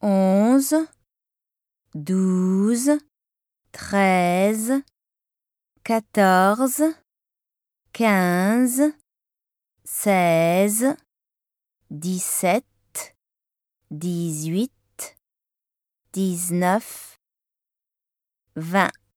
onze, douze, treize, quatorze, quinze, seize, dix-sept, dix-huit, dix-neuf, vingt.